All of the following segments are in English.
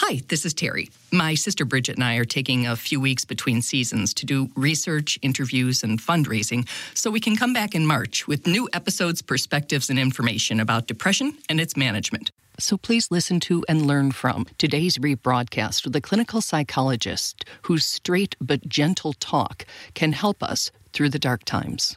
Hi, this is Terry. My sister Bridget and I are taking a few weeks between seasons to do research, interviews, and fundraising so we can come back in March with new episodes, perspectives, and information about depression and its management. So please listen to and learn from today's rebroadcast with a clinical psychologist whose straight but gentle talk can help us through the dark times.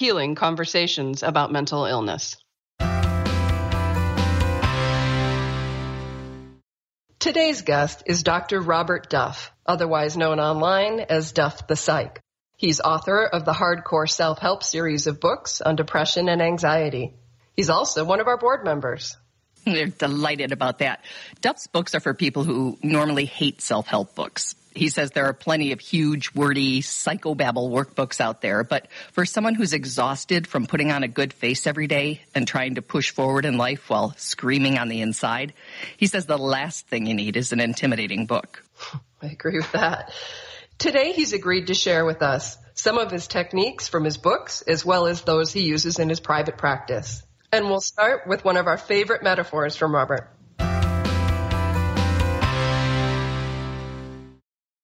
healing conversations about mental illness. Today's guest is Dr. Robert Duff, otherwise known online as Duff the Psych. He's author of the Hardcore Self Help series of books on depression and anxiety. He's also one of our board members. They're delighted about that. Duff's books are for people who normally hate self help books. He says there are plenty of huge, wordy psychobabble workbooks out there, but for someone who's exhausted from putting on a good face every day and trying to push forward in life while screaming on the inside, he says the last thing you need is an intimidating book. I agree with that. Today, he's agreed to share with us some of his techniques from his books, as well as those he uses in his private practice. And we'll start with one of our favorite metaphors from Robert.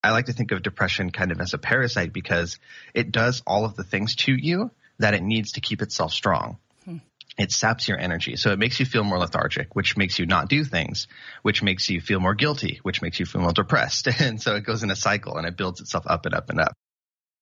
I like to think of depression kind of as a parasite because it does all of the things to you that it needs to keep itself strong. Hmm. It saps your energy. So it makes you feel more lethargic, which makes you not do things, which makes you feel more guilty, which makes you feel more depressed. And so it goes in a cycle and it builds itself up and up and up.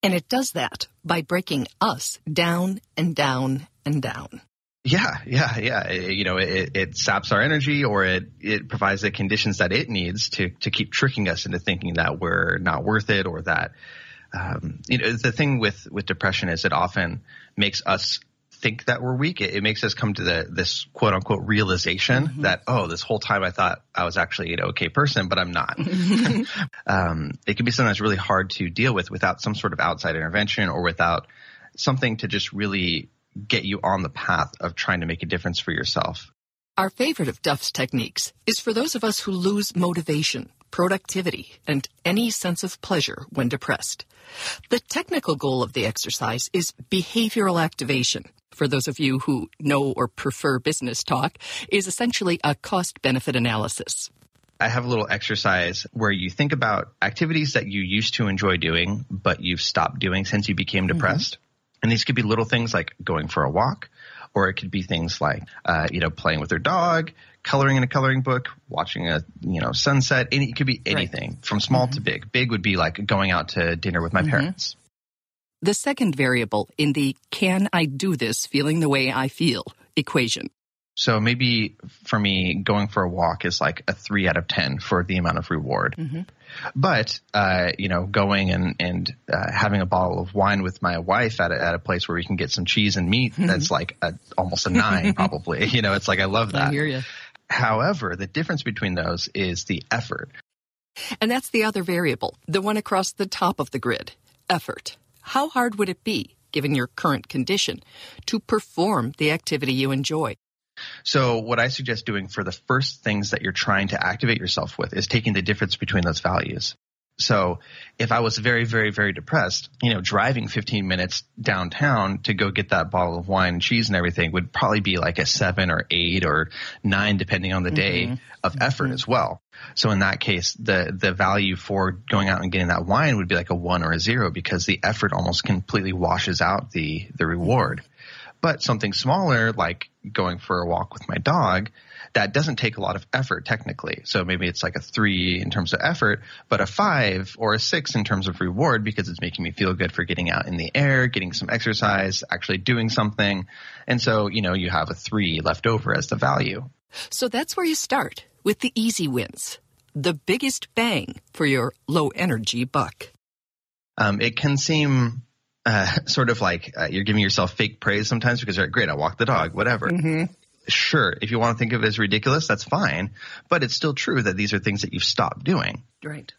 And it does that by breaking us down and down and down. Yeah, yeah, yeah. It, you know, it, it saps our energy or it, it provides the conditions that it needs to, to keep tricking us into thinking that we're not worth it or that, um, you know, the thing with, with depression is it often makes us think that we're weak. It, it makes us come to the, this quote unquote realization mm-hmm. that, oh, this whole time I thought I was actually an okay person, but I'm not. um, it can be sometimes really hard to deal with without some sort of outside intervention or without something to just really get you on the path of trying to make a difference for yourself. Our favorite of Duff's techniques is for those of us who lose motivation, productivity, and any sense of pleasure when depressed. The technical goal of the exercise is behavioral activation. For those of you who know or prefer business talk, is essentially a cost benefit analysis. I have a little exercise where you think about activities that you used to enjoy doing, but you've stopped doing since you became mm-hmm. depressed. Mm-hmm. And these could be little things like going for a walk, or it could be things like, uh, you know, playing with their dog, coloring in a coloring book, watching a, you know, sunset. Any, it could be anything right. from small mm-hmm. to big. Big would be like going out to dinner with my mm-hmm. parents. The second variable in the can I do this feeling the way I feel equation so maybe for me, going for a walk is like a three out of 10 for the amount of reward. Mm-hmm. But, uh, you know, going and, and uh, having a bottle of wine with my wife at a, at a place where we can get some cheese and meat, mm-hmm. that's like a, almost a nine probably. You know, it's like, I love that. I hear you. However, the difference between those is the effort. And that's the other variable, the one across the top of the grid effort. How hard would it be, given your current condition, to perform the activity you enjoy? So what I suggest doing for the first things that you're trying to activate yourself with is taking the difference between those values. So if I was very, very, very depressed, you know, driving 15 minutes downtown to go get that bottle of wine and cheese and everything would probably be like a seven or eight or nine, depending on the day mm-hmm. of effort mm-hmm. as well. So in that case, the, the value for going out and getting that wine would be like a one or a zero because the effort almost completely washes out the, the reward. But something smaller, like going for a walk with my dog, that doesn't take a lot of effort technically. So maybe it's like a three in terms of effort, but a five or a six in terms of reward because it's making me feel good for getting out in the air, getting some exercise, actually doing something. And so, you know, you have a three left over as the value. So that's where you start with the easy wins, the biggest bang for your low energy buck. Um, it can seem uh, sort of like uh, you're giving yourself fake praise sometimes because you're like, great, I walked the dog, whatever. Mm-hmm. Sure, if you want to think of it as ridiculous, that's fine. But it's still true that these are things that you've stopped doing. Right.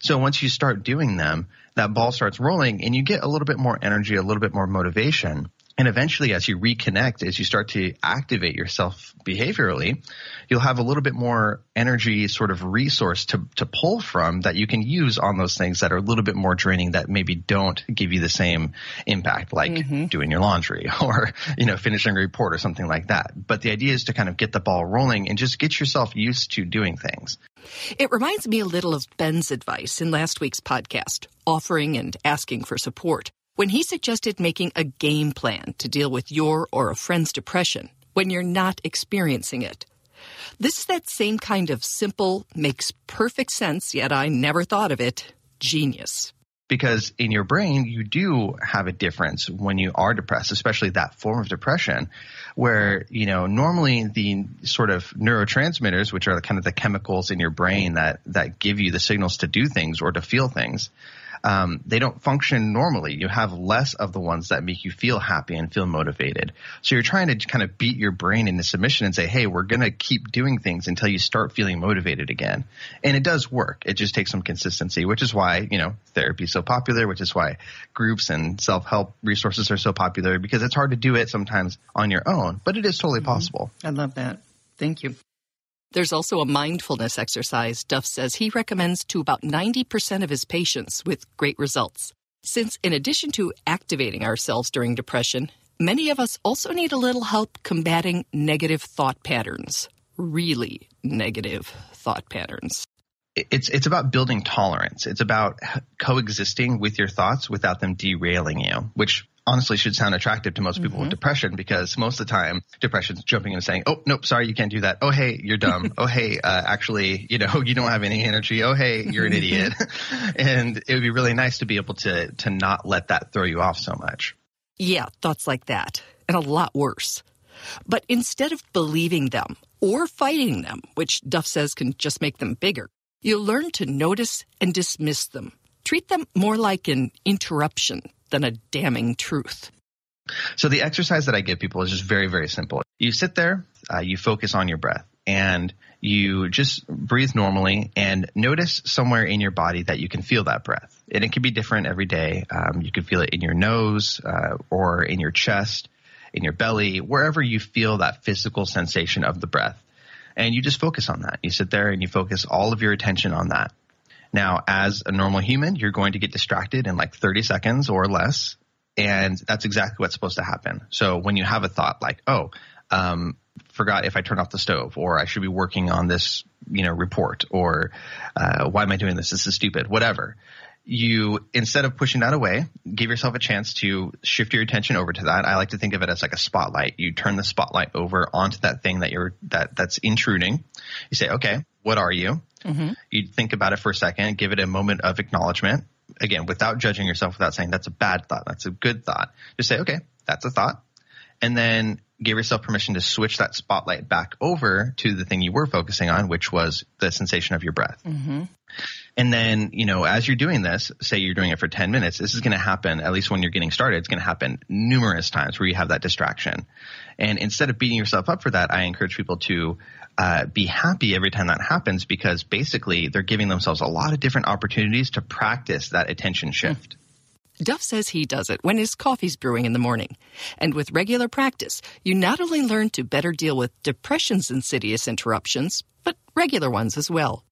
So once you start doing them, that ball starts rolling and you get a little bit more energy, a little bit more motivation. And eventually, as you reconnect, as you start to activate yourself behaviorally, you'll have a little bit more energy sort of resource to, to pull from that you can use on those things that are a little bit more draining that maybe don't give you the same impact, like Mm-hmm. doing your laundry or, you know, finishing a report or something like that. But the idea is to kind of get the ball rolling and just get yourself used to doing things. It reminds me a little of Ben's advice in last week's podcast, offering and asking for support, when he suggested making a game plan to deal with your or a friend's depression when you're not experiencing it. This is that same kind of simple, makes perfect sense, yet I never thought of it, genius. because in your brain you do have a difference when you are depressed especially that form of depression where you know normally the sort of neurotransmitters which are kind of the chemicals in your brain that that give you the signals to do things or to feel things um, they don't function normally. You have less of the ones that make you feel happy and feel motivated. So you're trying to kind of beat your brain into submission and say, hey, we're going to keep doing things until you start feeling motivated again. And it does work. It just takes some consistency, which is why, you know, therapy is so popular, which is why groups and self help resources are so popular because it's hard to do it sometimes on your own, but it is totally possible. I love that. Thank you. There's also a mindfulness exercise Duff says he recommends to about 90% of his patients with great results. Since, in addition to activating ourselves during depression, many of us also need a little help combating negative thought patterns. Really negative thought patterns. it's it's about building tolerance. It's about coexisting with your thoughts without them derailing you, which honestly should sound attractive to most people with depression because most of the time depression's jumping in and saying, "Oh, nope, sorry, you can't do that. Oh, hey, you're dumb. oh, hey, uh, actually, you know, you don't have any energy. Oh, hey, you're an idiot." and it would be really nice to be able to to not let that throw you off so much. Yeah, thoughts like that, and a lot worse. But instead of believing them or fighting them, which Duff says can just make them bigger, you learn to notice and dismiss them. Treat them more like an interruption than a damning truth. So the exercise that I give people is just very, very simple. You sit there, uh, you focus on your breath, and you just breathe normally and notice somewhere in your body that you can feel that breath. And it can be different every day. Um, you can feel it in your nose uh, or in your chest, in your belly, wherever you feel that physical sensation of the breath. And you just focus on that. You sit there and you focus all of your attention on that. Now, as a normal human, you're going to get distracted in like 30 seconds or less. And that's exactly what's supposed to happen. So when you have a thought like, oh, um, forgot if I turn off the stove, or I should be working on this, you know, report, or uh, why am I doing this? This is stupid. Whatever. You instead of pushing that away, give yourself a chance to shift your attention over to that. I like to think of it as like a spotlight. You turn the spotlight over onto that thing that you're that that's intruding. You say, okay, what are you? Mm-hmm. You think about it for a second, give it a moment of acknowledgement. Again, without judging yourself, without saying that's a bad thought, that's a good thought. Just say, okay, that's a thought. And then give yourself permission to switch that spotlight back over to the thing you were focusing on, which was the sensation of your breath. Mm-hmm. And then, you know, as you're doing this, say you're doing it for 10 minutes, this is going to happen, at least when you're getting started, it's going to happen numerous times where you have that distraction. And instead of beating yourself up for that, I encourage people to uh, be happy every time that happens because basically they're giving themselves a lot of different opportunities to practice that attention shift. Duff says he does it when his coffee's brewing in the morning. And with regular practice, you not only learn to better deal with depression's insidious interruptions, but regular ones as well.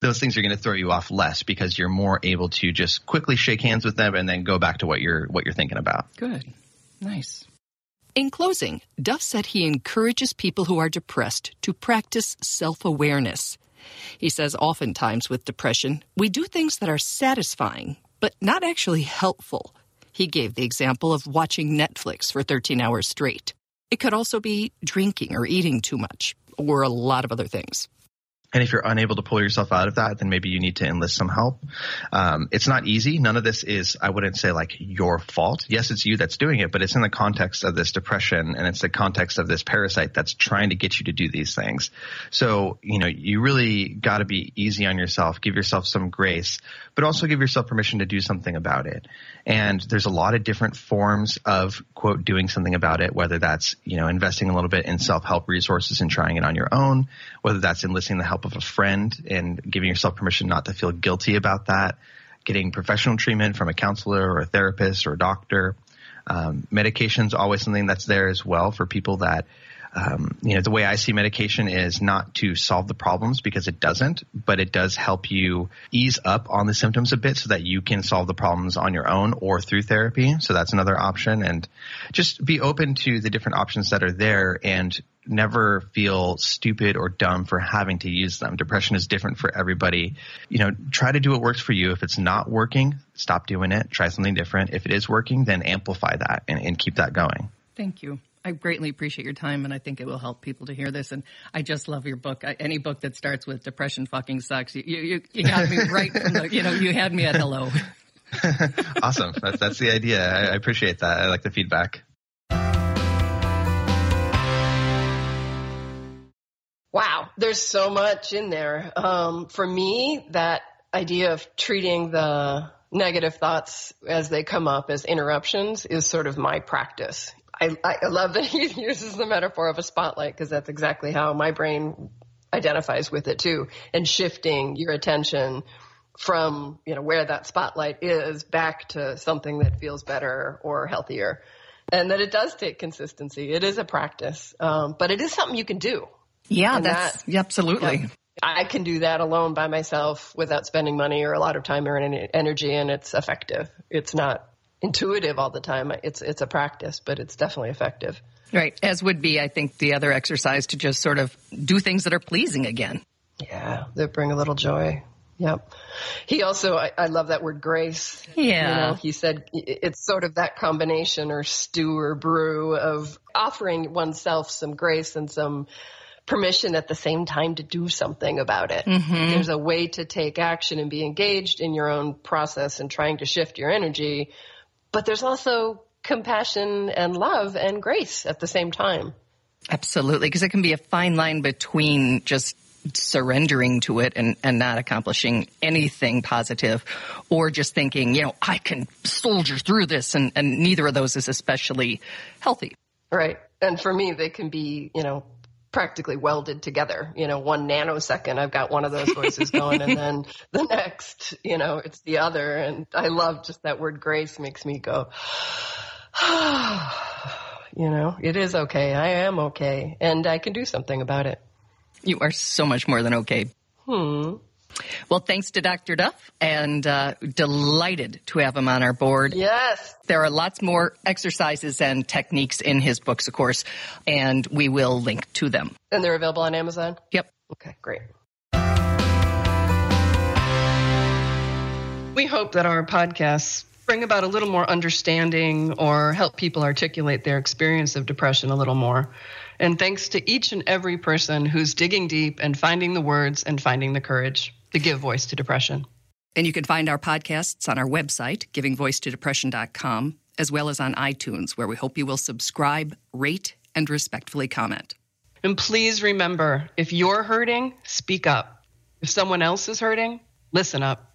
Those things are going to throw you off less because you're more able to just quickly shake hands with them and then go back to what you're what you're thinking about. Good. Nice. In closing, Duff said he encourages people who are depressed to practice self awareness. He says oftentimes with depression, we do things that are satisfying, but not actually helpful. He gave the example of watching Netflix for 13 hours straight. It could also be drinking or eating too much, or a lot of other things. And if you're unable to pull yourself out of that, then maybe you need to enlist some help. Um, it's not easy. None of this is, I wouldn't say like your fault. Yes, it's you that's doing it, but it's in the context of this depression and it's the context of this parasite that's trying to get you to do these things. So, you know, you really got to be easy on yourself, give yourself some grace, but also give yourself permission to do something about it. And there's a lot of different forms of quote doing something about it, whether that's, you know, investing a little bit in self-help resources and trying it on your own, whether that's enlisting the help of a friend and giving yourself permission not to feel guilty about that, getting professional treatment from a counselor or a therapist or a doctor. Um, medication's always something that's there as well for people that um, you know, the way I see medication is not to solve the problems because it doesn't, but it does help you ease up on the symptoms a bit so that you can solve the problems on your own or through therapy. So that's another option and just be open to the different options that are there and never feel stupid or dumb for having to use them. Depression is different for everybody. You know, try to do what works for you. If it's not working, stop doing it. Try something different. If it is working, then amplify that and, and keep that going. Thank you. I greatly appreciate your time, and I think it will help people to hear this. And I just love your book. I, any book that starts with "depression fucking sucks," you you, you got me right from the you know you had me at hello. awesome. That's that's the idea. I, I appreciate that. I like the feedback. Wow, there's so much in there. Um, for me, that idea of treating the negative thoughts as they come up as interruptions is sort of my practice. I, I love that he uses the metaphor of a spotlight because that's exactly how my brain identifies with it too. And shifting your attention from, you know, where that spotlight is back to something that feels better or healthier. And that it does take consistency. It is a practice. Um, but it is something you can do. Yeah, and that's that, absolutely. Yeah, I can do that alone by myself without spending money or a lot of time or any energy and it's effective. It's not intuitive all the time. It's it's a practice, but it's definitely effective. Right, as would be, I think, the other exercise to just sort of do things that are pleasing again. Yeah, that bring a little joy. Yep. He also, I, I love that word grace. Yeah. You know, he said it's sort of that combination or stew or brew of offering oneself some grace and some permission at the same time to do something about it. Mm-hmm. There's a way to take action and be engaged in your own process and trying to shift your energy but there's also compassion and love and grace at the same time. Absolutely, because it can be a fine line between just surrendering to it and, and not accomplishing anything positive or just thinking, you know, I can soldier through this and, and neither of those is especially healthy. Right. And for me, they can be, you know, practically welded together. You know, one nanosecond, I've got one of those voices going, and then the next, you know, it's the other. And I love just that word grace makes me go, you know, it is okay. I am okay. And I can do something about it. You are so much more than okay. Hmm. Well, thanks to Dr. Duff and uh, delighted to have him on our board. Yes. There are lots more exercises and techniques in his books, of course, and we will link to them. And they're available on Amazon? Yep. Okay, great. We hope that our podcasts bring about a little more understanding or help people articulate their experience of depression a little more. And thanks to each and every person who's digging deep and finding the words and finding the courage to give voice to depression. And you can find our podcasts on our website, givingvoicetodepression.com, as well as on iTunes, where we hope you will subscribe, rate, and respectfully comment. And please remember if you're hurting, speak up. If someone else is hurting, listen up.